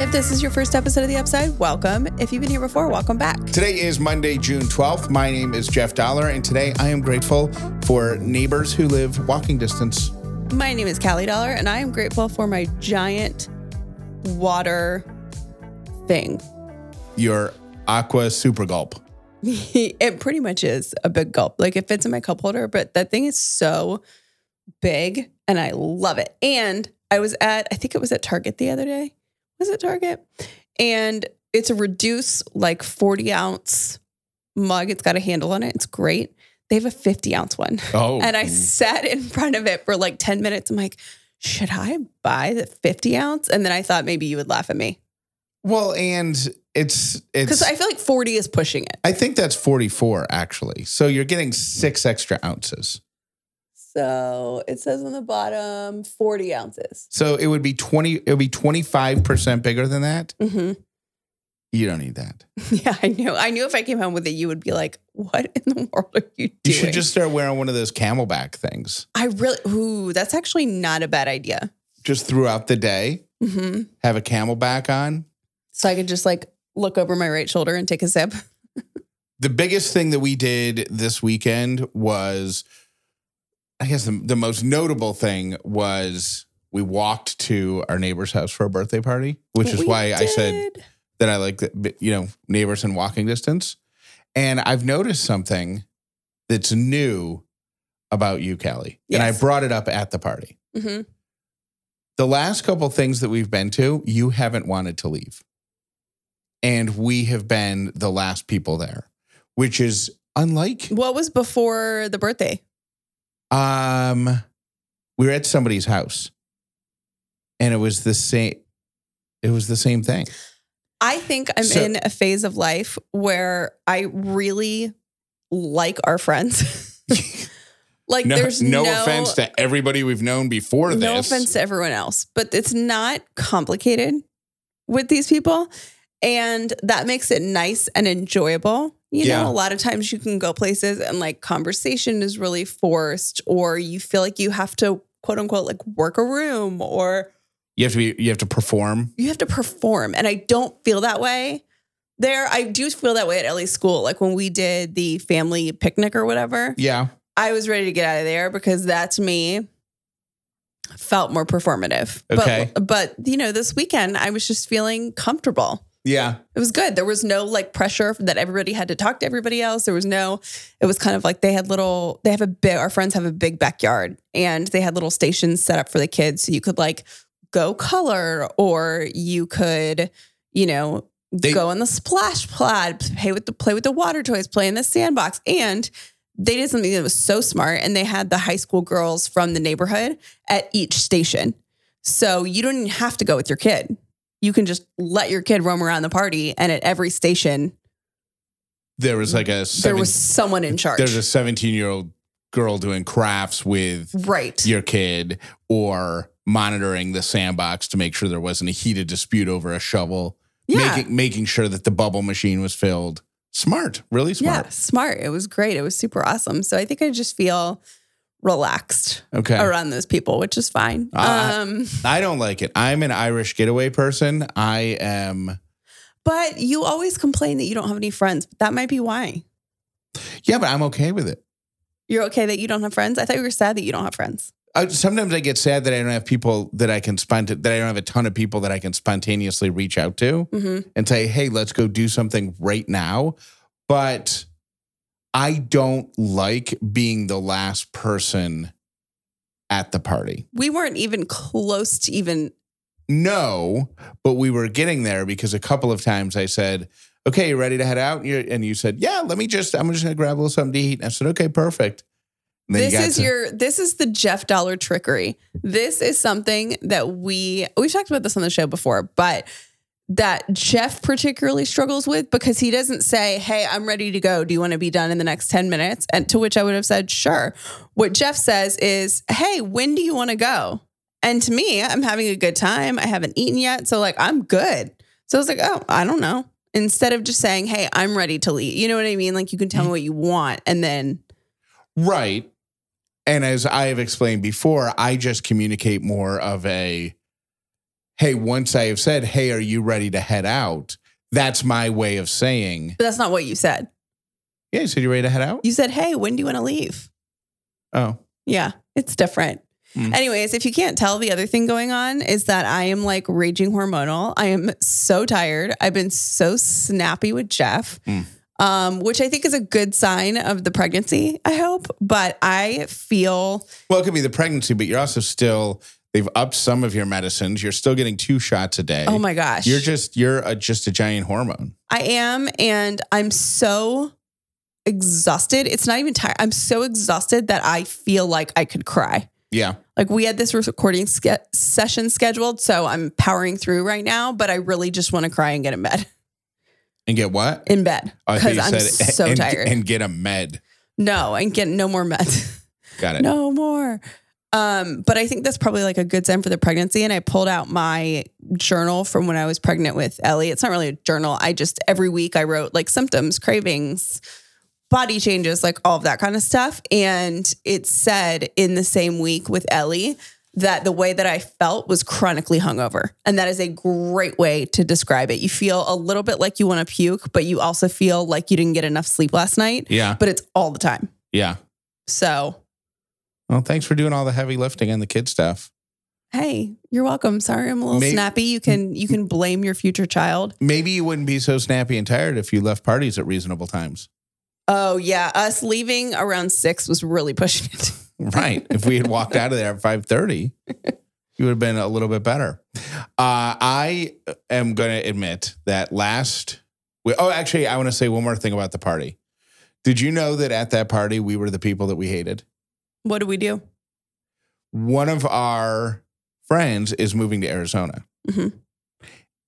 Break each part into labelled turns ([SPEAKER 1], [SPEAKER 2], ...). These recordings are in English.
[SPEAKER 1] If this is your first episode of The Upside, welcome. If you've been here before, welcome back.
[SPEAKER 2] Today is Monday, June 12th. My name is Jeff Dollar, and today I am grateful for neighbors who live walking distance.
[SPEAKER 1] My name is Callie Dollar, and I am grateful for my giant water thing.
[SPEAKER 2] Your Aqua Super Gulp.
[SPEAKER 1] it pretty much is a big gulp. Like it fits in my cup holder, but that thing is so big and I love it. And I was at, I think it was at Target the other day. Was it Target? And it's a reduce like 40 ounce mug. It's got a handle on it. It's great. They have a 50 ounce one.
[SPEAKER 2] Oh.
[SPEAKER 1] And I sat in front of it for like 10 minutes. I'm like, should I buy the 50 ounce? And then I thought maybe you would laugh at me
[SPEAKER 2] Well, and it's
[SPEAKER 1] because
[SPEAKER 2] it's
[SPEAKER 1] I feel like 40 is pushing it.
[SPEAKER 2] I think that's 44 actually. So you're getting six extra ounces.
[SPEAKER 1] So it says on the bottom 40 ounces.
[SPEAKER 2] So it would be 20, it would be 25% bigger than that.
[SPEAKER 1] hmm
[SPEAKER 2] You don't need that.
[SPEAKER 1] Yeah, I knew. I knew if I came home with it, you would be like, "What in the world are you doing?"
[SPEAKER 2] You should just start wearing one of those CamelBak things
[SPEAKER 1] I really. Ooh, that's actually not a bad idea.
[SPEAKER 2] just throughout the day.
[SPEAKER 1] hmm
[SPEAKER 2] Have a CamelBak on.
[SPEAKER 1] So I could just like look over my right shoulder and take a sip.
[SPEAKER 2] the biggest thing that we did this weekend was i guess the, the most notable thing was we walked to our neighbor's house for a birthday party which is
[SPEAKER 1] We
[SPEAKER 2] why i said that i like the, you know neighbors in walking distance. And i've noticed something that's new about you kelly and i brought it up at the party.
[SPEAKER 1] Mhm.
[SPEAKER 2] the last couple things that we've been to you haven't wanted to leave. And we have been the last people there which is unlike
[SPEAKER 1] What was before the birthday?
[SPEAKER 2] Um we were at somebody's house and it was the same it was the same thing
[SPEAKER 1] I think I'm
[SPEAKER 2] So-
[SPEAKER 1] in a phase of life where I really like our friends. like
[SPEAKER 2] no,
[SPEAKER 1] there's
[SPEAKER 2] no,
[SPEAKER 1] no,
[SPEAKER 2] offense to everybody we've known before
[SPEAKER 1] no offense to everyone else, but it's not complicated with these people. And that makes it nice and enjoyable. You
[SPEAKER 2] Yeah.
[SPEAKER 1] know, a lot of times you can go places and like conversation is really forced, or you feel like you have to quote unquote like work a room or
[SPEAKER 2] you have to be you have to perform
[SPEAKER 1] you have to perform. And I don't feel that way there. I do feel that way at Ellie's school. Like when we did the family picnic or whatever,
[SPEAKER 2] yeah
[SPEAKER 1] I was ready to get out of there because that to me felt more performative.
[SPEAKER 2] Okay.
[SPEAKER 1] But but you know, this weekend I was just feeling comfortable.
[SPEAKER 2] Yeah
[SPEAKER 1] It was good. There was no like pressure that everybody had to talk to everybody else. There was no it was kind of like they had little they have a big our friends have a big backyard and they had little stations set up for the kids so you could like go color or you could, you know,
[SPEAKER 2] They-
[SPEAKER 1] go in the splash pad, play with the play with the water toys, play in the sandbox. And they did something that was so smart. And they had the high school girls from the neighborhood at each station. So you don't even have to go with your kid. You can just let your kid roam around the party. And at every station,
[SPEAKER 2] there was like a
[SPEAKER 1] there was someone in charge.
[SPEAKER 2] there's a 17 year old girl doing crafts with
[SPEAKER 1] right.
[SPEAKER 2] your kid or monitoring the sandbox to make sure there wasn't a heated dispute over a shovel
[SPEAKER 1] Yeah.
[SPEAKER 2] making making sure that the bubble machine was filled smart really smart
[SPEAKER 1] Yeah. Smart. It was great. It was super awesome. So I think I just feel relaxed
[SPEAKER 2] okay
[SPEAKER 1] around those people, which is fine.
[SPEAKER 2] Uh,
[SPEAKER 1] um,
[SPEAKER 2] i don't like it i'm an irish getaway person i am
[SPEAKER 1] but you always complain that you don't have any friends. That might be why.
[SPEAKER 2] yeah but i'm okay with it
[SPEAKER 1] You're okay that you don't have friends? I thought you were sad that you don't have friends.
[SPEAKER 2] I, sometimes i get sad that i don't have people that i can spont- that i don't have a ton of people that i can spontaneously reach out to
[SPEAKER 1] Mm-hmm.
[SPEAKER 2] and say, hey, let's go do something right now. But I don't like being the last person at the party.
[SPEAKER 1] We weren't even close to even.
[SPEAKER 2] No, but we were getting there because a couple of times I said, okay, you ready to head out? And you and you said, yeah, let me just, I'm just going to grab a little something to eat. And I said, okay, perfect. Then you
[SPEAKER 1] This is
[SPEAKER 2] to-
[SPEAKER 1] your. This is the Jeff Dollar trickery. This is something that we we've talked about this on the show before, but that Jeff particularly struggles with because he doesn't say, Hey, I'm ready to go. Do you want to be done in the next 10 minutes? And to which I would have said, Sure. What Jeff says is, Hey, when do you want to go? And to me, I'm having a good time. I haven't eaten yet. So, like, I'm good. So I was like, Oh, I don't know. Instead of just saying, Hey, I'm ready to leave. You know what I mean? Like, you can tell me mm-hmm. what you want. And then,
[SPEAKER 2] Right. And as I have explained before, I just communicate more of a hey, once I have said, hey, are you ready to head out? That's my way of saying,
[SPEAKER 1] But that's not what you said.
[SPEAKER 2] yeah, you said you're ready to head out?
[SPEAKER 1] You said, hey, when do you want to leave?
[SPEAKER 2] Oh,
[SPEAKER 1] Yeah, it's different.
[SPEAKER 2] Mm.
[SPEAKER 1] Anyways, if you can't tell, the other thing going on is that I am like raging hormonal. I am so tired. I've been so snappy with Jeff,
[SPEAKER 2] Mm.
[SPEAKER 1] um, which I think is a good sign of the pregnancy, I hope. But I feel
[SPEAKER 2] well, it could be the pregnancy, but you're also still, they've upped some of your medicines. You're still getting two shots a day.
[SPEAKER 1] oh my gosh.
[SPEAKER 2] You're just, you're a, just a giant hormone.
[SPEAKER 1] I am, and I'm so exhausted. It's not even tired. I'm so exhausted that I feel like I could cry.
[SPEAKER 2] Yeah.
[SPEAKER 1] Like we had this recording ske- session scheduled, so I'm powering through right now, but I really just want to cry and get in bed.
[SPEAKER 2] And get what?
[SPEAKER 1] In bed
[SPEAKER 2] Oh,
[SPEAKER 1] because
[SPEAKER 2] you
[SPEAKER 1] I'm so
[SPEAKER 2] and,
[SPEAKER 1] tired.
[SPEAKER 2] And get a med.
[SPEAKER 1] no, and get no more meds.
[SPEAKER 2] Got it.
[SPEAKER 1] no more. Um, but I think that's probably like a good sign for the pregnancy. And I pulled out my journal from when I was pregnant with Ellie. It's not really a journal. I just every week I wrote like symptoms, cravings, body changes, like all of that kind of stuff. And it said in the same week with Ellie that the way that I felt was chronically hungover. And that is a great way to describe it. You feel a little bit like you want to puke, but you also feel like you didn't get enough sleep last night,
[SPEAKER 2] Yeah.
[SPEAKER 1] but it's all the time.
[SPEAKER 2] Yeah.
[SPEAKER 1] So
[SPEAKER 2] Well, thanks for doing all the heavy lifting and the kid stuff.
[SPEAKER 1] Hey, you're welcome. Sorry, I'm a little
[SPEAKER 2] May-
[SPEAKER 1] snappy. You can you can blame your future child.
[SPEAKER 2] Maybe you wouldn't be so snappy and tired if you left parties at reasonable times.
[SPEAKER 1] Oh yeah, us leaving around six was really pushing it.
[SPEAKER 2] Right. if we had walked out of there at 5:30, you would have been a little bit better. Uh, I am going to admit that last we, Oh, actually, I want to say one more thing about the party. Did you know that at that party we were the people that we hated?
[SPEAKER 1] What do we do?
[SPEAKER 2] One of our friends is moving to Arizona.
[SPEAKER 1] Mhm.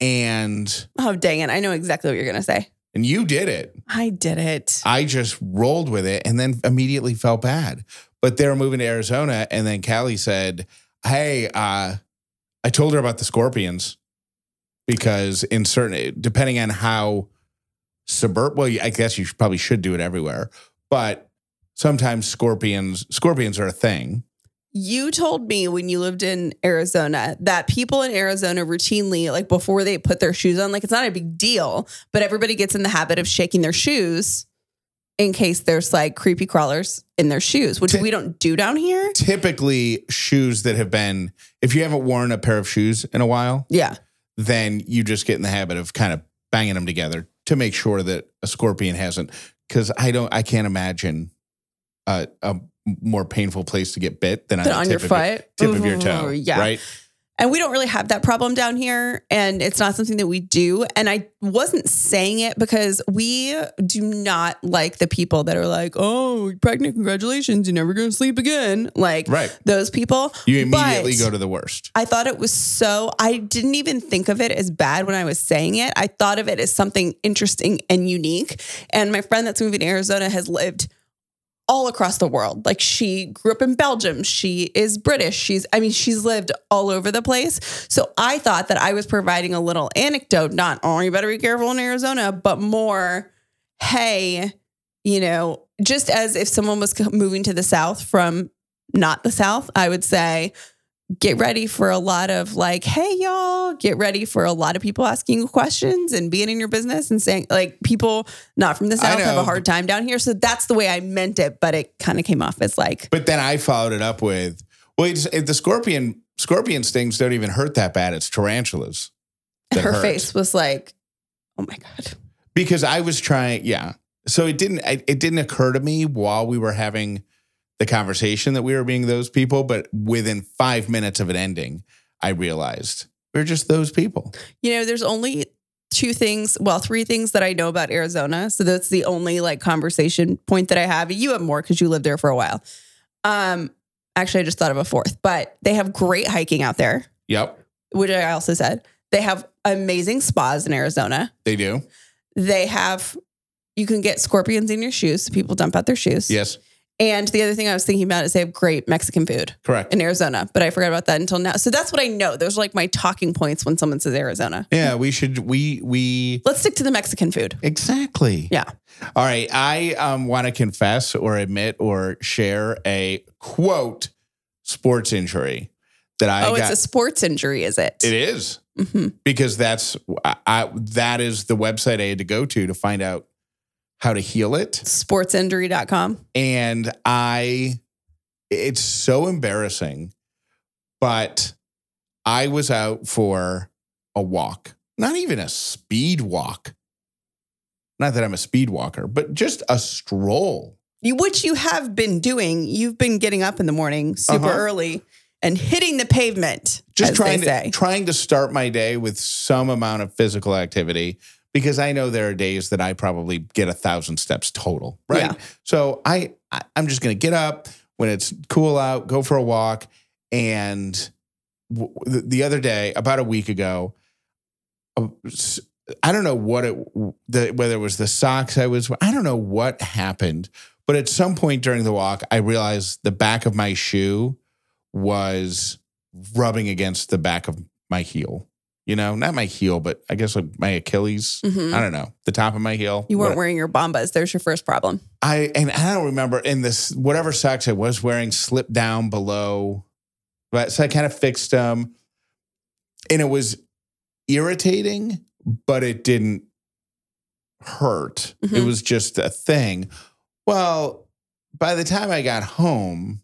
[SPEAKER 2] And
[SPEAKER 1] Oh dang it! I know exactly what you're gonna say.
[SPEAKER 2] and you did it.
[SPEAKER 1] I did it.
[SPEAKER 2] I just rolled with it and then immediately felt bad. But they were moving to Arizona, and then Callie said, "Hey, uh, I told her about the scorpions because in certain, depending on how suburb, well, I guess you should, probably should do it everywhere, but sometimes scorpions, scorpions are a thing.
[SPEAKER 1] You told me when you lived in Arizona that people in Arizona routinely, like before they put their shoes on, like it's not a big deal, but everybody gets in the habit of shaking their shoes in case there's like creepy crawlers in their shoes, which
[SPEAKER 2] Ti-
[SPEAKER 1] we don't do down here.
[SPEAKER 2] Typically, shoes that have been, if you haven't worn a pair of shoes in a while,
[SPEAKER 1] Yeah.
[SPEAKER 2] then you just get in the habit of kind of banging them together to make sure that a scorpion hasn't. Because I don't, I can't imagine a, a more painful place to get bit than on, the
[SPEAKER 1] on
[SPEAKER 2] tip
[SPEAKER 1] your
[SPEAKER 2] of
[SPEAKER 1] foot.
[SPEAKER 2] tip of your toe.
[SPEAKER 1] Yeah.
[SPEAKER 2] right.
[SPEAKER 1] And we don't really have that problem down here. And it's not something that we do. And I wasn't saying it because we do not like the people that are like, oh, you're pregnant, congratulations, you're never going to sleep again. Like
[SPEAKER 2] Right.
[SPEAKER 1] those people.
[SPEAKER 2] You immediately
[SPEAKER 1] But
[SPEAKER 2] go to the worst.
[SPEAKER 1] I thought it was so, I didn't even think of it as bad when I was saying it. I thought of it as something interesting and unique. And my friend that's moving to Arizona has lived all across the world. Like she grew up in Belgium. She is British. She's, I mean, she's lived all over the place. So I thought that I was providing a little anecdote, not, oh, you better be careful in Arizona, but more, hey, you know, just as if someone was moving to the South from not the South, I would say, get ready for a lot of like, hey, y'all, get ready for a lot of people asking you questions and being in your business and saying, like, people not from the South have a hard time down here. So that's the way I meant it, but it kind of came off as like,
[SPEAKER 2] But then I followed it up with, well, the scorpion scorpion stings don't even hurt that bad. It's tarantulas. that
[SPEAKER 1] her
[SPEAKER 2] hurt.
[SPEAKER 1] face was like, oh my God.
[SPEAKER 2] because I was trying. Yeah, so it didn't. It didn't occur to me while we were having the conversation that we were being those people. But within five minutes of it ending, I realized we're just those people.
[SPEAKER 1] You know, there's only two things, well, three things that I know about Arizona. So that's the only like conversation point that I have. You have more because you lived there for a while. Um, actually, I just thought of a fourth, but they have great hiking out there,
[SPEAKER 2] Yep,
[SPEAKER 1] which I also said. They have amazing spas in Arizona.
[SPEAKER 2] they do.
[SPEAKER 1] They have, you can get scorpions in your shoes. So people dump out their shoes.
[SPEAKER 2] Yes,
[SPEAKER 1] And the other thing I was thinking about is they have great Mexican food
[SPEAKER 2] correct.
[SPEAKER 1] in Arizona, but I forgot about that until now. So that's what I know. Those are like my talking points when someone says Arizona.
[SPEAKER 2] Yeah, we should. We we
[SPEAKER 1] Let's stick to the Mexican food.
[SPEAKER 2] exactly.
[SPEAKER 1] Yeah.
[SPEAKER 2] All right. I um, want to confess or admit or share a quote sports injury that I
[SPEAKER 1] oh,
[SPEAKER 2] got.
[SPEAKER 1] it's a sports injury, is it?
[SPEAKER 2] it is
[SPEAKER 1] hmm
[SPEAKER 2] because that's I, I that is the website I had to go to to find out how to heal it.
[SPEAKER 1] Sportsinjury.com.
[SPEAKER 2] and I it's so embarrassing but I was out for a walk not even a speed walk not that I'm a speed walker but just a stroll
[SPEAKER 1] You, which you have been doing. You've been getting up in the morning super
[SPEAKER 2] Uh-huh.
[SPEAKER 1] early and hitting the pavement.
[SPEAKER 2] just trying to trying to start my day with some amount of physical activity because I know there are days that I probably get a thousand steps total, right?
[SPEAKER 1] Yeah.
[SPEAKER 2] So I, I I'm just gonna get up when it's cool out, go for a walk, and w- the, the other day, about a week ago, uh, I don't know what it the, whether it was the socks I was I don't know what happened, but at some point during the walk, I realized the back of my shoe was rubbing against the back of my heel. You know, not my heel, but I guess like my Achilles.
[SPEAKER 1] Mhm.
[SPEAKER 2] I don't know, the top of my heel.
[SPEAKER 1] You weren't
[SPEAKER 2] What-
[SPEAKER 1] wearing your Bombas. There's your first problem.
[SPEAKER 2] I and I don't remember in this whatever socks I was wearing slipped down below, but so I kind of fixed them, and it was irritating, but it didn't hurt. It
[SPEAKER 1] Mhm.
[SPEAKER 2] was just a thing. Well, by the time I got home,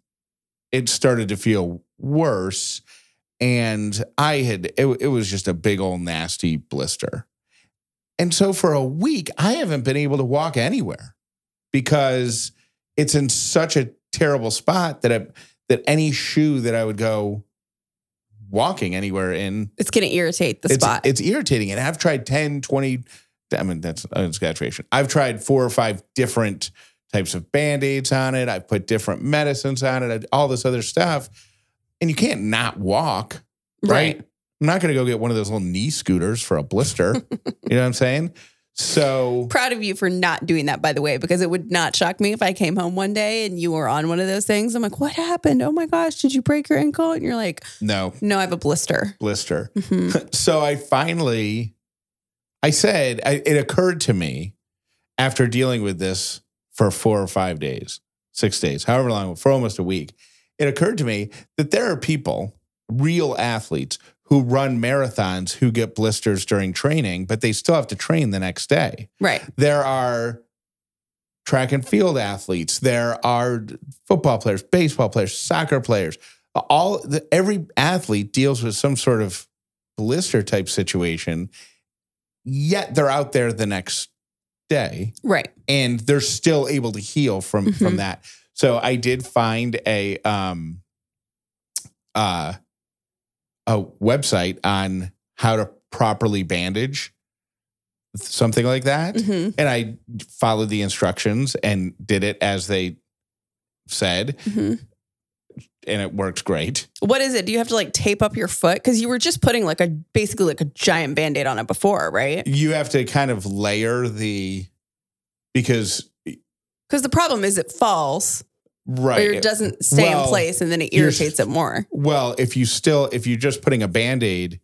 [SPEAKER 2] it started to feel worse, and I had it, it was just a big old nasty blister. And so for a week, I haven't been able to walk anywhere because it's in such a terrible spot that I, that any shoe that I would go walking anywhere in,
[SPEAKER 1] It's going to irritate the
[SPEAKER 2] it's,
[SPEAKER 1] spot.
[SPEAKER 2] it's irritating. And I've tried 10, 20, I mean, that's an exaggeration. I've tried four or five different types of band-aids on it. I've put different medicines on it, all this other stuff. And you can't not walk right? I'm not going to go get one of those little knee scooters for a blister. you know what I'm saying? So,
[SPEAKER 1] Proud of you for not doing that, by the way, because it would not shock me if I came home one day and you were on one of those things. I'm like, what happened? Oh my gosh, did you break your ankle? And you're like,
[SPEAKER 2] no,
[SPEAKER 1] no, I have a blister.
[SPEAKER 2] blister.
[SPEAKER 1] Mhm.
[SPEAKER 2] so I finally, I said, I, it occurred to me after dealing with this for four or five days, six days, however long, for almost a week, it occurred to me that there are people, real athletes, who run marathons who get blisters during training, but they still have to train the next day.
[SPEAKER 1] Right.
[SPEAKER 2] there are track and field athletes there are football players baseball players soccer players all the, every athlete deals with some sort of blister type situation yet they're out there the next day
[SPEAKER 1] Right.
[SPEAKER 2] and they're still able to heal from
[SPEAKER 1] Mhm.
[SPEAKER 2] from that so i did find a um uh a website on how to properly bandage something like that
[SPEAKER 1] hmm
[SPEAKER 2] and I followed the instructions and did it as they said,
[SPEAKER 1] hmm
[SPEAKER 2] and it worked great.
[SPEAKER 1] What is it? Do you have to like tape up your foot? Because you were just putting like a basically like a giant band aid on it before, right?
[SPEAKER 2] You have to kind of layer the because
[SPEAKER 1] Because the problem is it falls
[SPEAKER 2] right.
[SPEAKER 1] or it doesn't stay
[SPEAKER 2] Well,
[SPEAKER 1] in place and then it irritates it more.
[SPEAKER 2] well, if you still if you're just putting a band-aid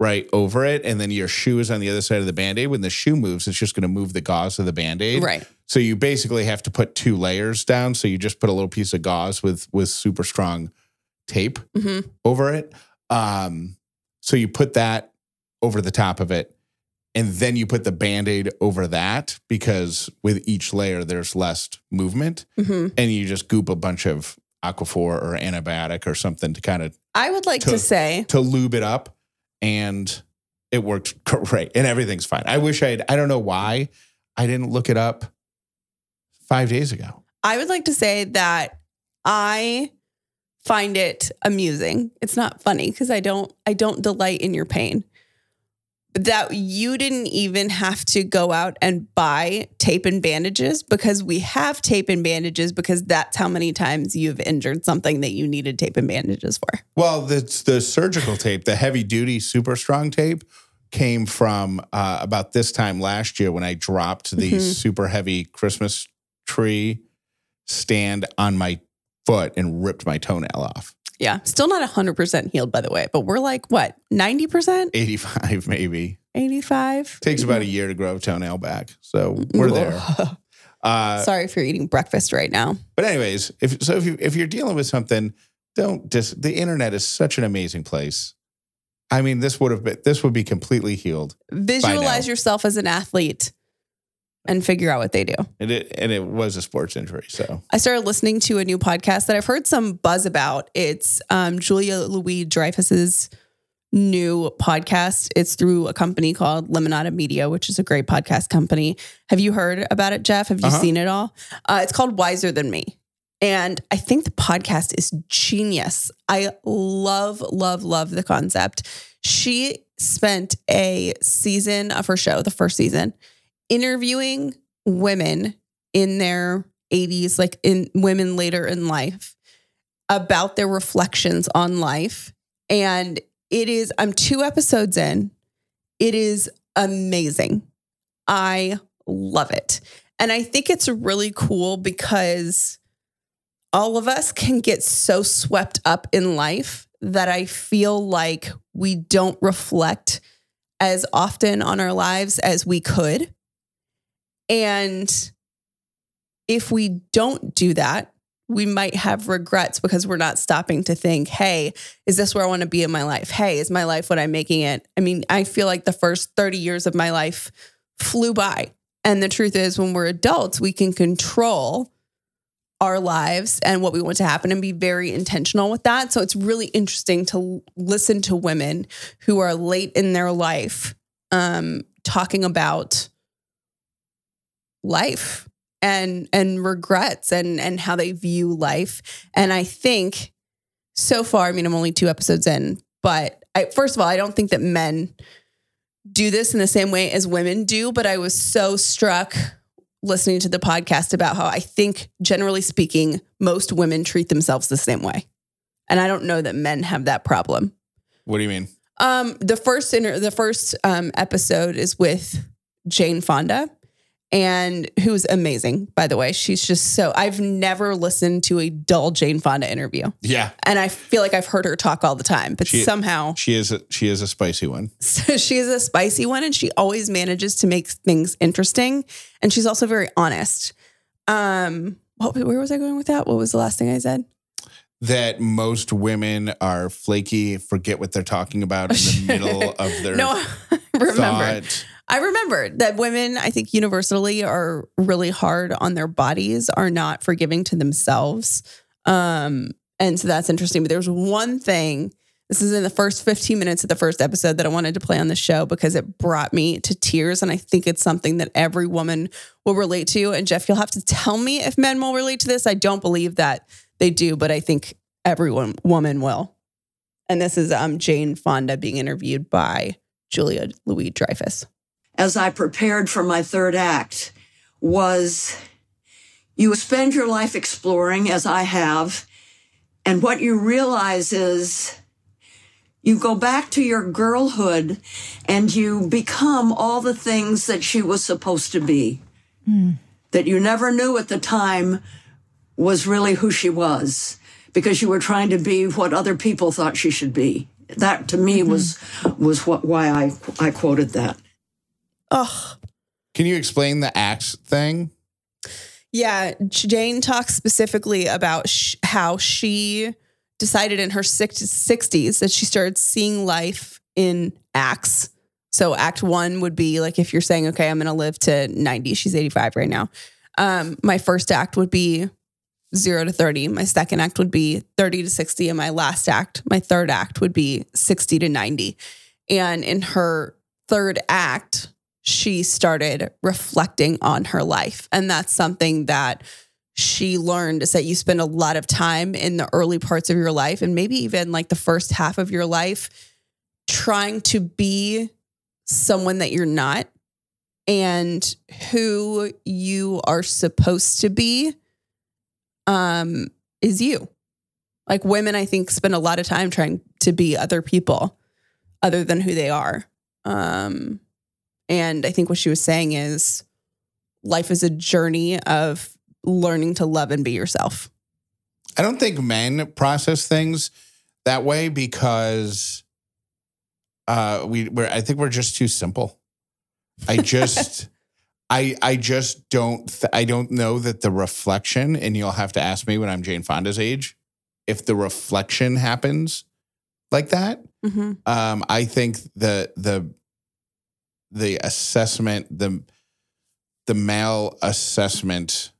[SPEAKER 2] right over it and then your shoe is on the other side of the band-aid, when the shoe moves, it's just going to move the gauze of the band-aid.
[SPEAKER 1] Right.
[SPEAKER 2] So you basically have to put two layers down. So you just put a little piece of gauze with with super strong tape
[SPEAKER 1] hmm
[SPEAKER 2] over it. Um, so you put that over the top of it, and then you put the band aid over that because with each layer there's less movement,
[SPEAKER 1] hmm
[SPEAKER 2] and you just goop a bunch of Aquaphor or antibiotic or something to kind of
[SPEAKER 1] I would like
[SPEAKER 2] To-
[SPEAKER 1] to say
[SPEAKER 2] to lube it up, and it worked great, and everything's fine. I wish I'd. I don't know why I didn't look it up five days ago.
[SPEAKER 1] I would like to say that I find it amusing. It's not funny because I don't I don't delight in your pain. That you didn't even have to go out and buy tape and bandages because we have tape and bandages because that's how many times you've injured something that you needed tape and bandages for.
[SPEAKER 2] Well, the the surgical tape, the heavy duty super strong tape, came from uh, about this time last year when I dropped the
[SPEAKER 1] Mhm.
[SPEAKER 2] super heavy Christmas tree stand on my foot and ripped my toenail off.
[SPEAKER 1] Yeah. Still not 100% healed, by the way, but we're like, what, 90%?
[SPEAKER 2] 85 maybe.
[SPEAKER 1] 85?
[SPEAKER 2] Takes about a year to grow a toenail back. So we're there. Uh,
[SPEAKER 1] Sorry if you're eating breakfast right now.
[SPEAKER 2] but anyways, if so if you if you're dealing with something don't dis- the internet is such an amazing place. I mean, this would have been this would be completely healed.
[SPEAKER 1] Visualize yourself as an athlete and figure out what they do.
[SPEAKER 2] And it and it was a sports injury. So
[SPEAKER 1] I started listening to a new podcast that I've heard some buzz about. It's um, Julia Louis-Dreyfus's new podcast. It's through a company called Lemonada Media, which is a great podcast company. Have you heard about it, Jeff? Have you
[SPEAKER 2] Uh-huh.
[SPEAKER 1] seen it all? Uh, it's called Wiser Than Me. And I think the podcast is genius. I love, love, love the concept. She spent a season of her show, the first season, interviewing women in their 80s, like in women later in life, about their reflections on life. And it is, I'm two episodes in. It is amazing. I love it. And I think it's really cool because all of us can get so swept up in life that I feel like we don't reflect as often on our lives as we could. And if we don't do that, we might have regrets because we're not stopping to think, hey, is this where I want to be in my life? Hey, is my life what I'm making it? I mean, I feel like the first 30 years of my life flew by. And the truth is, when we're adults, we can control our lives and what we want to happen and be very intentional with that. So it's really interesting to listen to women who are late in their life um, talking about life and and regrets and and how they view life. And I think so far, I mean, I'm only two episodes in, but I first of all, I don't think that men do this in the same way as women do, but I was so struck listening to the podcast about how I think generally speaking, most women treat themselves the same way. And I don't know that men have that problem.
[SPEAKER 2] what do you mean?
[SPEAKER 1] Um, the first inter- the first um, episode is with Jane Fonda, and who's amazing, by the way. She's just so I've never listened to a dull Jane Fonda interview,
[SPEAKER 2] Yeah,
[SPEAKER 1] and I feel like I've heard her talk all the time. But
[SPEAKER 2] She-
[SPEAKER 1] somehow,
[SPEAKER 2] she is a, she is a spicy one.
[SPEAKER 1] so she is a spicy one, and she always manages to make things interesting. And she's also very honest. Um, what, where was I going with that? What was the last thing I said?
[SPEAKER 2] That most women are flaky, forget what they're talking about in the middle of their
[SPEAKER 1] No, remember.
[SPEAKER 2] thought.
[SPEAKER 1] I remember that women, I think universally, are really hard on their bodies, are not forgiving to themselves. Um, and so that's interesting. But there's one thing, this is in the first 15 minutes of the first episode that I wanted to play on the show because it brought me to tears. And I think it's something that every woman will relate to. And Jeff, you'll have to tell me if men will relate to this. I don't believe that they do, but I think everyone woman will. And this is um, Jane Fonda being interviewed by Julia Louis-Dreyfus.
[SPEAKER 3] As I prepared for my third act was you spend your life exploring, as I have, and what you realize is you go back to your girlhood and you become all the things that she was supposed to be, hmm. that you never knew at the time was really who she was because you were trying to be what other people thought she should be. That to me mm-hmm. was was what why I I quoted that.
[SPEAKER 1] Oh,
[SPEAKER 2] Can you explain the axe thing?
[SPEAKER 1] yeah. Jane talks specifically about sh- how she decided in her six- 60s that she started seeing life in acts. So, act one would be like if you're saying, okay, I'm going to live to 90, she's 85 right now. Um, my first act would be zero to 30. My second act would be 30 to 60. And my last act, my third act would be 60 to 90. And in her third act, she started reflecting on her life. And that's something that she learned is that you spend a lot of time in the early parts of your life and maybe even like the first half of your life trying to be someone that you're not and who you are supposed to be um is you. Like women I think spend a lot of time trying to be other people other than who they are. Um and I think what she was saying is life is a journey of learning to love and be yourself.
[SPEAKER 2] I don't think men process things that way because uh we we're I think we're just too simple. I just I I just don't th- I don't know that the reflection and you'll have to ask me when I'm Jane Fonda's age
[SPEAKER 4] if the reflection happens like that.
[SPEAKER 1] Mhm.
[SPEAKER 4] Um, I think the the the assessment the the male assessment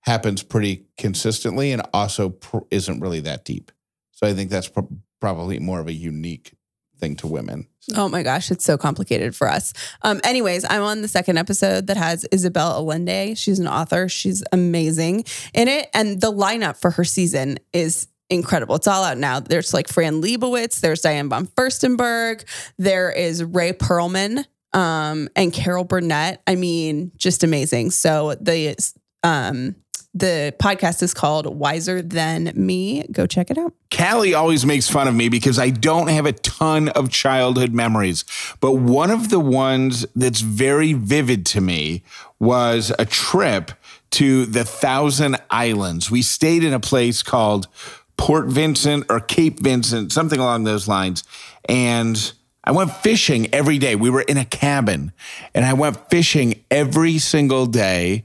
[SPEAKER 4] happens pretty consistently and also pr- isn't really that deep. So I think that's pro- probably more of a unique thing to women.
[SPEAKER 1] Oh my gosh, it's so complicated for us. Um, anyways, I'm on the second episode that has Isabel Allende. She's an author. She's amazing in it. And the lineup for her season is incredible. It's all out now. There's like Fran Lebowitz, there's Diane von Furstenberg, there is Rhea Perlman, um, and Carol Burnett. I mean, just amazing. So the um the podcast is called Wiser Than Me. Go check it out.
[SPEAKER 2] Callie always makes fun of me because I don't have a ton of childhood memories. But one of the ones that's very vivid to me was a trip to the Thousand Islands. We stayed in a place called Port Vincent or Cape Vincent, something along those lines. And I went fishing every day. We were in a cabin and I went fishing every single day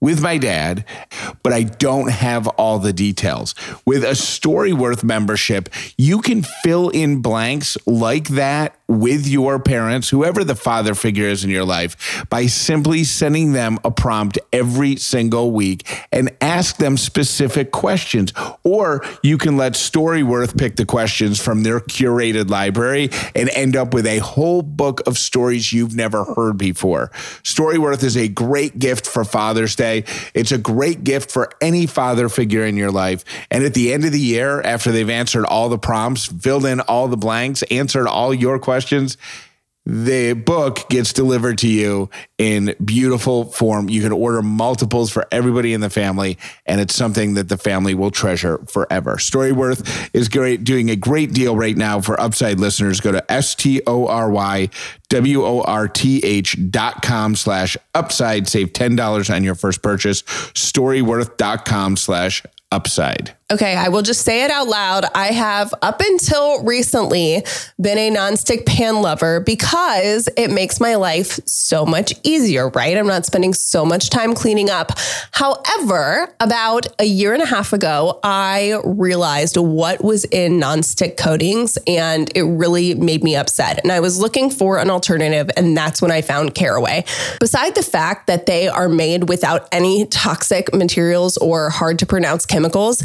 [SPEAKER 2] with my dad, but I don't have all the details. With a Storyworth membership, you can fill in blanks like that with your parents, whoever the father figure is in your life, by simply sending them a prompt every single week and ask them specific questions. Or you can let Storyworth pick the questions from their curated library and end up with a whole book of stories you've never heard before. Storyworth is a great gift for Father's Day. It's a great gift for any father figure in your life. And at the end of the year, after they've answered all the prompts, filled in all the blanks, answered all your questions, the book gets delivered to you in beautiful form. You can order multiples for everybody in the family, and it's something that the family will treasure forever. Storyworth is great, doing a great deal right now for Upside listeners. Go to S T O R Y W O R T H dot com slash upside. Save $10 on your first purchase. Storyworth.com slash upside.
[SPEAKER 5] Okay, I will just say it out loud. I have, up until recently, been a nonstick pan lover because it makes my life so much easier, right? I'm not spending so much time cleaning up. However, about a year and a half ago, I realized what was in nonstick coatings and it really made me upset. And I was looking for an alternative, and that's when I found Caraway. Beside the fact that they are made without any toxic materials or hard to pronounce chemicals,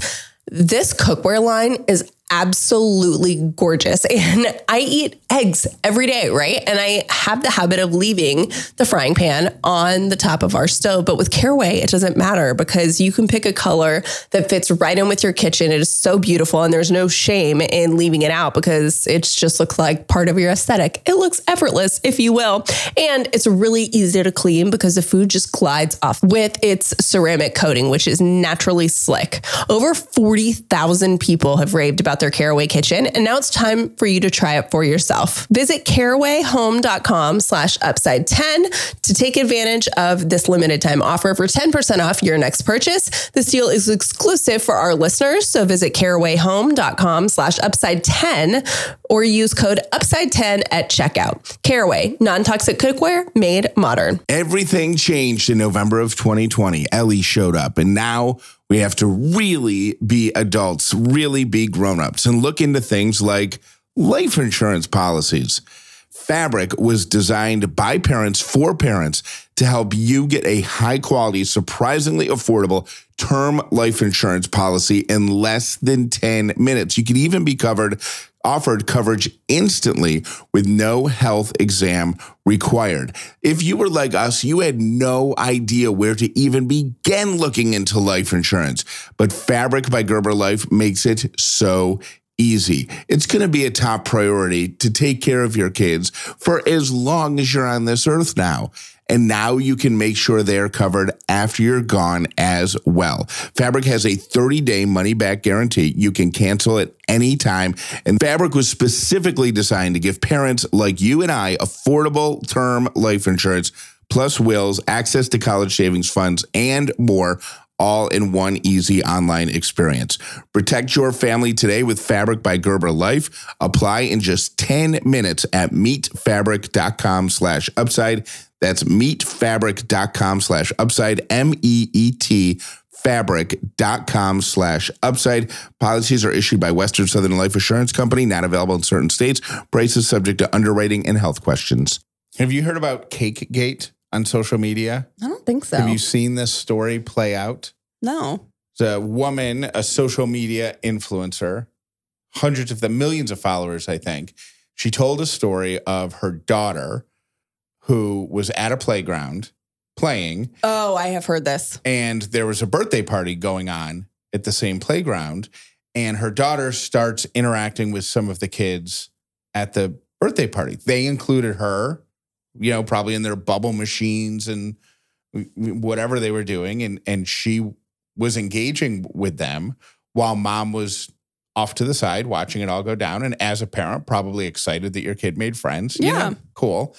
[SPEAKER 5] this cookware line is absolutely gorgeous. And I eat eggs every day, right? And I have the habit of leaving the frying pan on the top of our stove. But with Caraway, it doesn't matter because you can pick a color that fits right in with your kitchen. It is so beautiful. And there's no shame in leaving it out because it just looks like part of your aesthetic. It looks effortless, if you will. And it's really easy to clean because the food just glides off with its ceramic coating, which is naturally slick. Over 40,000 people have raved about their Caraway kitchen, and now it's time for you to try it for yourself. Visit carawayhome.com slash upside 10 to take advantage of this limited time offer for 10% off your next purchase. This deal is exclusive for our listeners, so visit carawayhome.com slash upside 10 or use code upside 10 at checkout. Caraway, non-toxic cookware made modern.
[SPEAKER 2] Everything changed in November of 2020. Ellie showed up, and now we have to really be adults, really be grown-ups, and look into things like life insurance policies. Fabric was designed by parents for parents to help you get a high quality, surprisingly affordable term life insurance policy in less than 10 minutes. You can even be covered offered coverage instantly with no health exam required. If you were like us, you had no idea where to even begin looking into life insurance, but Fabric by Gerber Life makes it so easy. It's going to be a top priority to take care of your kids for as long as you're on this earth now. And now you can make sure they're covered after you're gone as well. Fabric has a 30 day money back guarantee. You can cancel at any time. And Fabric was specifically designed to give parents like you and I affordable term life insurance, plus wills, access to college savings funds, and more all in one easy online experience. Protect your family today with Fabric by Gerber Life. Apply in just 10 minutes at meetfabric.com slash upside. That's meetfabric.com slash upside, M E E T
[SPEAKER 6] fabric.com slash upside. Policies are issued by Western Southern Life Assurance Company, not available in certain states. Prices subject to underwriting and health questions.
[SPEAKER 2] Have you heard about Cakegate on social media?
[SPEAKER 1] I don't think so.
[SPEAKER 2] Have you seen this story play out?
[SPEAKER 1] no.
[SPEAKER 2] It's a woman, a social media influencer, hundreds of the millions of followers, I think. She told a story of her daughter who was at a playground playing,
[SPEAKER 1] Oh, I have heard this.
[SPEAKER 2] and there was a birthday party going on at the same playground. And her daughter starts interacting with some of the kids at the birthday party. They included her, you know, probably in their bubble machines and whatever they were doing. And and she was engaging with them while mom was off to the side watching it all go down. And as a parent, probably excited that your kid made friends. You
[SPEAKER 1] Yeah.
[SPEAKER 2] know, cool.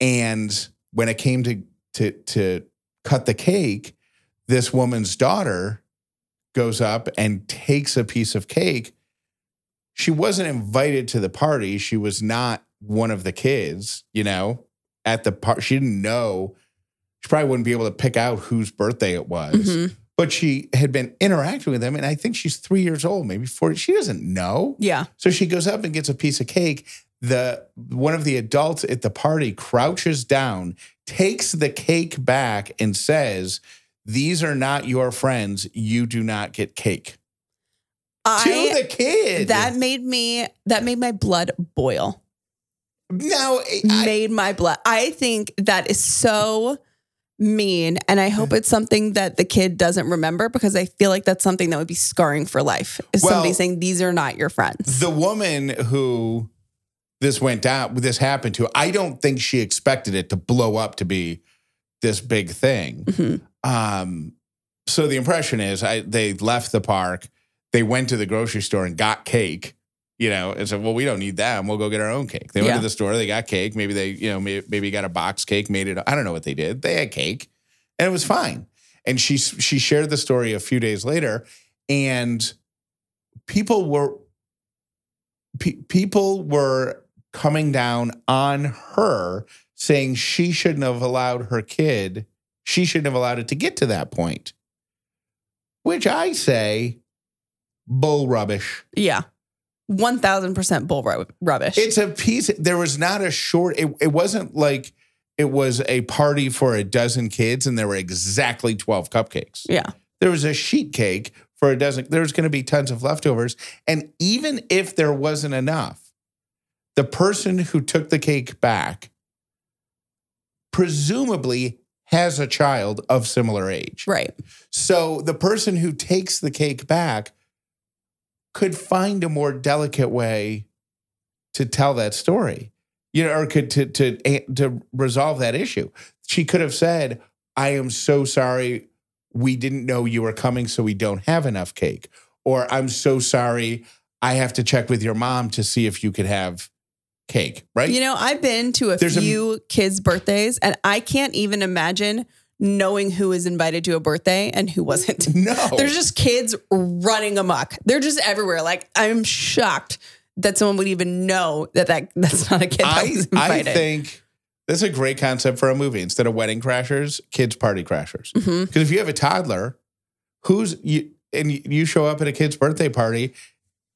[SPEAKER 2] And when it came to to to cut the cake, this woman's daughter goes up and takes a piece of cake. She wasn't invited to the party. She was not one of the kids, you know, at the party. She didn't know. She probably wouldn't be able to pick out whose birthday it was,
[SPEAKER 1] Mhm.
[SPEAKER 2] but she had been interacting with them. And I think she's three years old, maybe four. She doesn't know.
[SPEAKER 1] Yeah.
[SPEAKER 2] So she goes up and gets a piece of cake. The one of the adults at the party crouches down, takes the cake back, and says, "These are not your friends. You do not get cake."
[SPEAKER 1] I
[SPEAKER 2] to the kid.
[SPEAKER 1] that made me that made my blood boil.
[SPEAKER 2] no, I,
[SPEAKER 1] made my blood. I think that is so mean. And I hope mm. it's something that the kid doesn't remember because I feel like that's something that would be scarring for life. Is
[SPEAKER 2] Well-
[SPEAKER 1] somebody saying these are not your friends.
[SPEAKER 2] the woman who this went down, this happened to, I don't think she expected it to blow up to be this big thing.
[SPEAKER 1] Mhm.
[SPEAKER 2] Um, so the impression is, I they left the park, they went to the grocery store and got cake. You know, and said, "Well, we don't need them. We'll go get our own cake." They went
[SPEAKER 1] Yeah.
[SPEAKER 2] to the store, they got cake. Maybe they, you know, maybe, maybe got a box cake, made it. I don't know what they did. They had cake, and it was fine. And she she shared the story a few days later, and people were pe- people were coming down on her saying she shouldn't have allowed her kid she shouldn't have allowed it to get to that point which i say bull rubbish
[SPEAKER 1] yeah. 1000% bull ru- rubbish.
[SPEAKER 2] it's a piece there was not a short it, it wasn't like it was a party for a dozen kids and there were exactly 12 cupcakes
[SPEAKER 1] yeah.
[SPEAKER 2] there was a sheet cake for a dozen. There's going to be tons of leftovers. And even if there wasn't enough, the person who took the cake back presumably has a child of similar age.
[SPEAKER 1] Right.
[SPEAKER 2] So the person who takes the cake back could find a more delicate way to tell that story, you know, or could to to to resolve that issue. She could have said, "I am so sorry, we didn't know you were coming, so we don't have enough cake," or "I'm so sorry, I have to check with your mom to see if you could have cake." Right?
[SPEAKER 1] You know, I've been to a
[SPEAKER 2] There's a-
[SPEAKER 1] few kids' birthdays and I can't even imagine knowing who was invited to a birthday and who wasn't.
[SPEAKER 2] no,
[SPEAKER 1] There's just kids running amok. They're just everywhere. Like I'm shocked that someone would even know that, that that's not a kid that
[SPEAKER 2] I, I think that's a great concept for a movie. Instead of wedding crashers, kids party crashers. Because
[SPEAKER 1] Mhm.
[SPEAKER 2] if you have a toddler who's you and you show up at a kid's birthday party,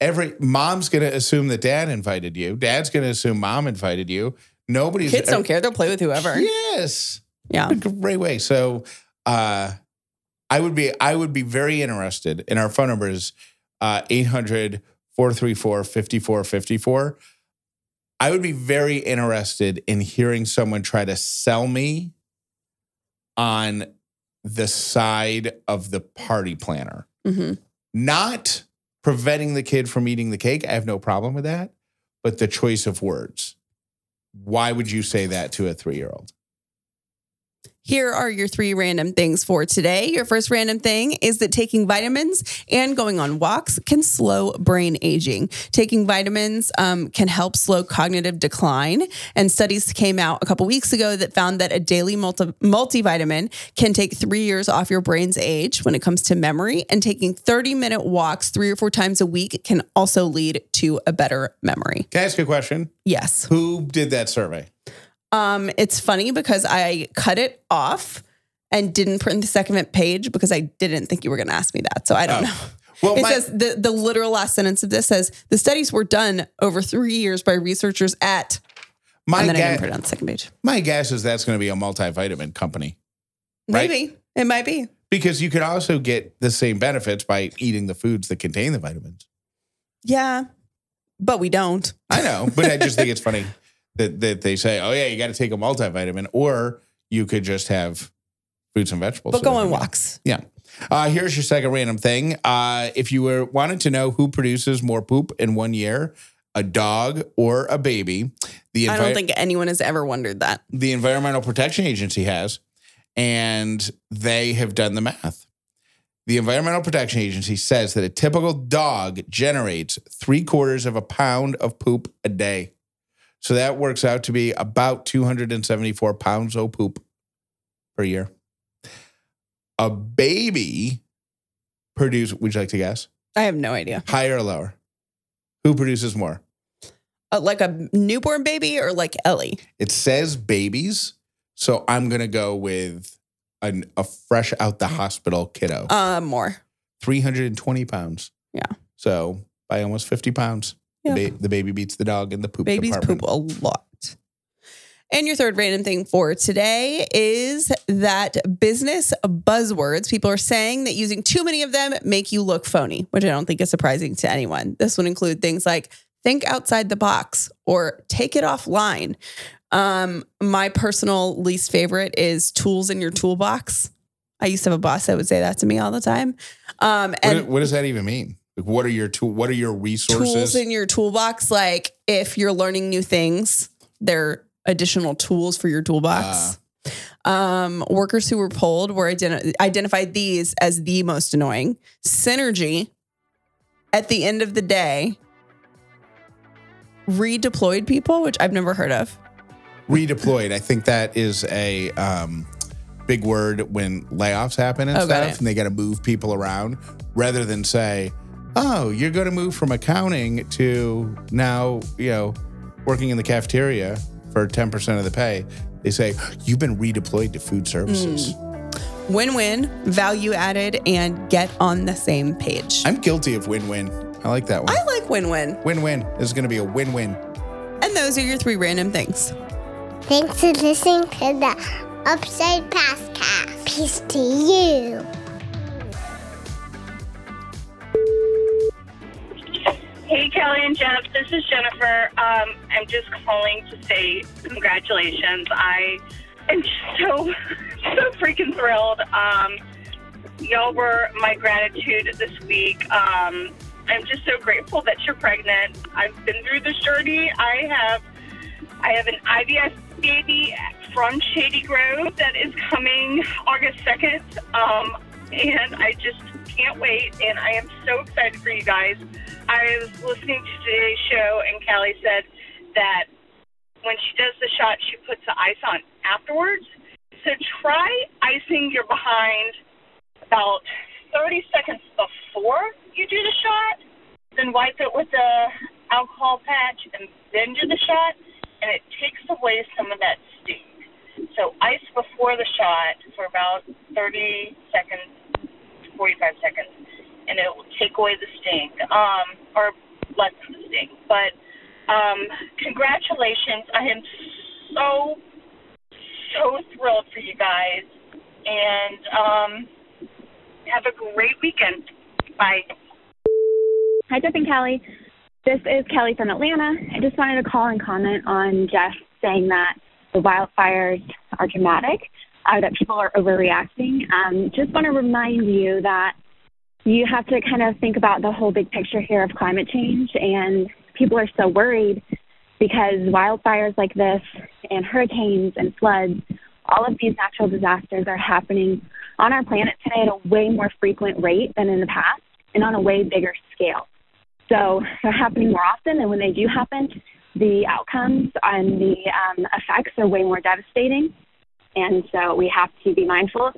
[SPEAKER 2] every mom's gonna assume that dad invited you. Dad's gonna assume mom invited you. Nobody's
[SPEAKER 1] Kids don't care. They'll play with whoever.
[SPEAKER 2] Yes.
[SPEAKER 1] Yeah.
[SPEAKER 2] Great way. So uh I would be I would be very interested in our phone number is uh 800 434 5454. I would be very interested in hearing someone try to sell me on the side of the party planner.
[SPEAKER 1] hmm
[SPEAKER 2] Not preventing the kid from eating the cake. I have no problem with that. But the choice of words. Why would you say that to a three year old?
[SPEAKER 1] Here are your three random things for today. Your first random thing is that taking vitamins and going on walks can slow brain aging. Taking vitamins um, can help slow cognitive decline. And studies came out a couple weeks ago that found that a daily multi- multivitamin can take three years off your brain's age when it comes to memory. And taking 30 minute walks three or four times a week can also lead to a better memory.
[SPEAKER 2] Can I ask you a question?
[SPEAKER 1] Yes.
[SPEAKER 2] Who did that survey?
[SPEAKER 1] Um, it's funny because I cut it off and didn't print the second page because I didn't think you were going to ask me that. So I don't
[SPEAKER 2] Oh.
[SPEAKER 1] know.
[SPEAKER 2] Well,
[SPEAKER 1] It
[SPEAKER 2] my,
[SPEAKER 1] says the, the literal last sentence of this says the studies were done over three years by researchers at,
[SPEAKER 2] my,
[SPEAKER 1] and then I didn't
[SPEAKER 2] ga-
[SPEAKER 1] print it on the second page.
[SPEAKER 2] my guess is that's going to be a multivitamin company Right.
[SPEAKER 1] Maybe it might be.
[SPEAKER 2] because you could also get the same benefits by eating the foods that contain the vitamins.
[SPEAKER 1] Yeah, but we don't.
[SPEAKER 2] I know, but I just think it's funny that that they say, "Oh yeah, you got to take a multivitamin," or you could just have fruits and vegetables.
[SPEAKER 1] But go on walks.
[SPEAKER 2] Yeah. Uh, here's your second random thing. Uh, if you were wanted to know who produces more poop in one year, a dog or a baby, the
[SPEAKER 1] I don't think anyone has ever wondered that.
[SPEAKER 2] the Environmental Protection Agency has, and they have done the math. The Environmental Protection Agency says that a typical dog generates three quarters of a pound of poop a day. So that works out to be about 274 pounds of poop per year. A baby produce, would you like to guess?
[SPEAKER 1] I have no idea.
[SPEAKER 2] Higher or lower? Who produces more?
[SPEAKER 1] Uh, like a newborn baby or like Ellie?
[SPEAKER 2] It says babies, so I'm gonna go with an, a fresh out the hospital kiddo,
[SPEAKER 1] Uh, more.
[SPEAKER 2] 320 pounds.
[SPEAKER 1] Yeah.
[SPEAKER 2] So by almost 50 pounds,
[SPEAKER 1] Yeah.
[SPEAKER 2] the, ba- the baby beats the dog in the poop
[SPEAKER 1] Babies
[SPEAKER 2] department.
[SPEAKER 1] poop a lot. And your third random thing for today is that business buzzwords. People are saying that using too many of them make you look phony, which I don't think is surprising to anyone. This would include things like think outside the box or take it offline. Um, my personal least favorite is tools in your toolbox. I used to have a boss that would say that to me all the time. Um,
[SPEAKER 2] What,
[SPEAKER 1] and
[SPEAKER 2] what does that even mean? Like, what are your tool? What are your resources?
[SPEAKER 1] tools in your toolbox. Like if you're learning new things, they're additional tools for your toolbox. um, workers who were polled were identi- identified these as the most annoying. Synergy. At the end of the day, redeployed people, which I've never heard of.
[SPEAKER 2] Redeployed. I think that is a um, big word when layoffs happen and
[SPEAKER 1] Oh,
[SPEAKER 2] stuff, and they got to move people around rather than say, "Oh, you're going to move from accounting to now, you know, working in the cafeteria for 10% of the pay." They say, "You've been redeployed to food services." Hmm.
[SPEAKER 1] Win win, value added, and get on the same page.
[SPEAKER 2] I'm guilty of win-win. I like that one.
[SPEAKER 1] I like win win.
[SPEAKER 2] Win-win. This is going to be a win-win.
[SPEAKER 1] And those are your three random things.
[SPEAKER 7] Thanks for listening to the Upside Podcast. Peace to you.
[SPEAKER 8] Kelly and Jeff. This is Jennifer. Um, I'm just calling to say congratulations. I am just so, so freaking thrilled. Um, y'all were my gratitude this week. Um, I'm just so grateful that you're pregnant. I've been through this journey. I have, I have an IVF baby from Shady Grove that is coming August 2nd. Um, and I just can't wait. And I am so excited for you guys. I was listening to today's show, and Callie said that when she does the shot, she puts the ice on afterwards. So try icing your behind about 30 seconds before you do the shot, then wipe it with the alcohol patch, and then do the shot, and it takes away some of that sting. So ice before the shot for about 30 seconds, 45 seconds, and it will take away the sting, um, or lessen the sting. But um, congratulations! I am so so thrilled for you guys, and um, have a great weekend. Bye.
[SPEAKER 9] Hi, Jeff and Kelly. This is Kelly from Atlanta. I just wanted to call and comment on Jeff saying that the wildfires are dramatic, uh, that people are overreacting. Um, just want to remind you that you have to kind of think about the whole big picture here of climate change, and people are so worried because wildfires like this and hurricanes and floods, all of these natural disasters are happening on our planet today at a way more frequent rate than in the past and on a way bigger scale. So they're happening more often, and when they do happen, the outcomes and the um, effects are way more devastating. And so we have to be mindful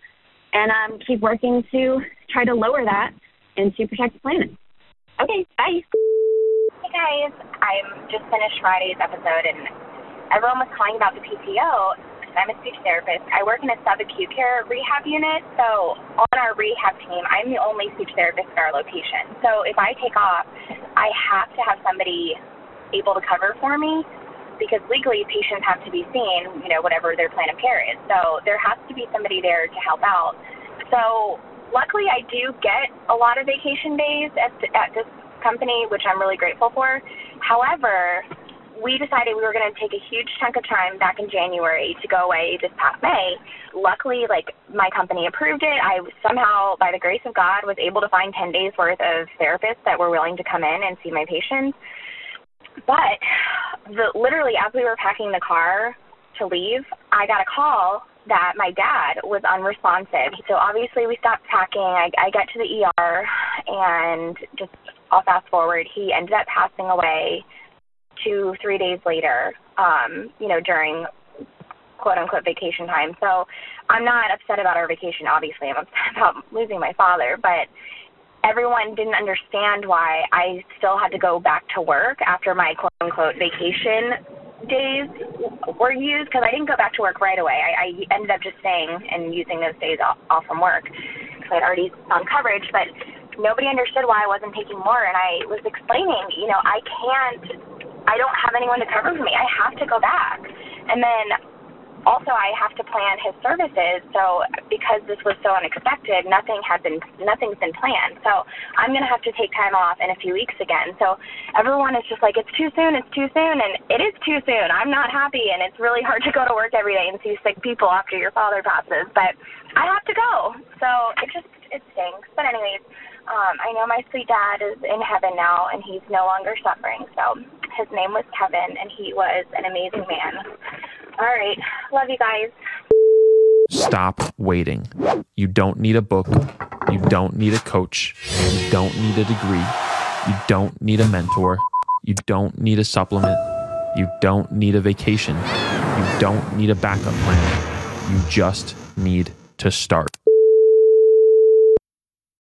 [SPEAKER 9] and um, keep working to try to lower that and to protect the planet. Okay, bye.
[SPEAKER 10] Hey guys, I'm just finished Friday's episode and everyone was calling about the PTO. I'm a speech therapist. I work in a subacute care rehab unit. So on our rehab team, I'm the only speech therapist at our location. So if I take off, I have to have somebody able to cover for me because legally patients have to be seen, you know, whatever their plan of care is. So there has to be somebody there to help out. So luckily I do get a lot of vacation days at, at this company, which I'm really grateful for. However, we decided we were going to take a huge chunk of time back in January to go away this past May. Luckily, like my company approved it. I somehow, by the grace of God, was able to find 10 days worth of therapists that were willing to come in and see my patients. But the, literally, as we were packing the car to leave, I got a call that my dad was unresponsive. So obviously, we stopped packing. I, I get to the ER, and just I'll fast forward. He ended up passing away two, three days later, um, you know, during quote unquote vacation time. So I'm not upset about our vacation, obviously. I'm upset about losing my father, but everyone didn't understand why I still had to go back to work after my quote unquote vacation days were used because I didn't go back to work right away. I, I ended up just staying and using those days off, off from work because I'd already found coverage, but nobody understood why I wasn't taking more. And I was explaining, you know, I can't I don't have anyone to cover for me. I have to go back. And then also I have to plan his services. So because this was so unexpected, nothing had been nothing's been planned. So I'm gonna have to take time off in a few weeks again. So everyone is just like, it's too soon, it's too soon, and it is too soon. I'm not happy, and it's really hard to go to work every day and see sick people after your father passes. But I have to go. So it just it stinks. But anyways. Um, I know my sweet dad is in heaven now and he's no longer suffering. So his name was Kevin, and he was an amazing man. All right. Love you guys.
[SPEAKER 11] Stop waiting. You don't need a book. You don't need a coach. You don't need a degree. You don't need a mentor. You don't need a supplement. You don't need a vacation. You don't need a backup plan. You just need to start.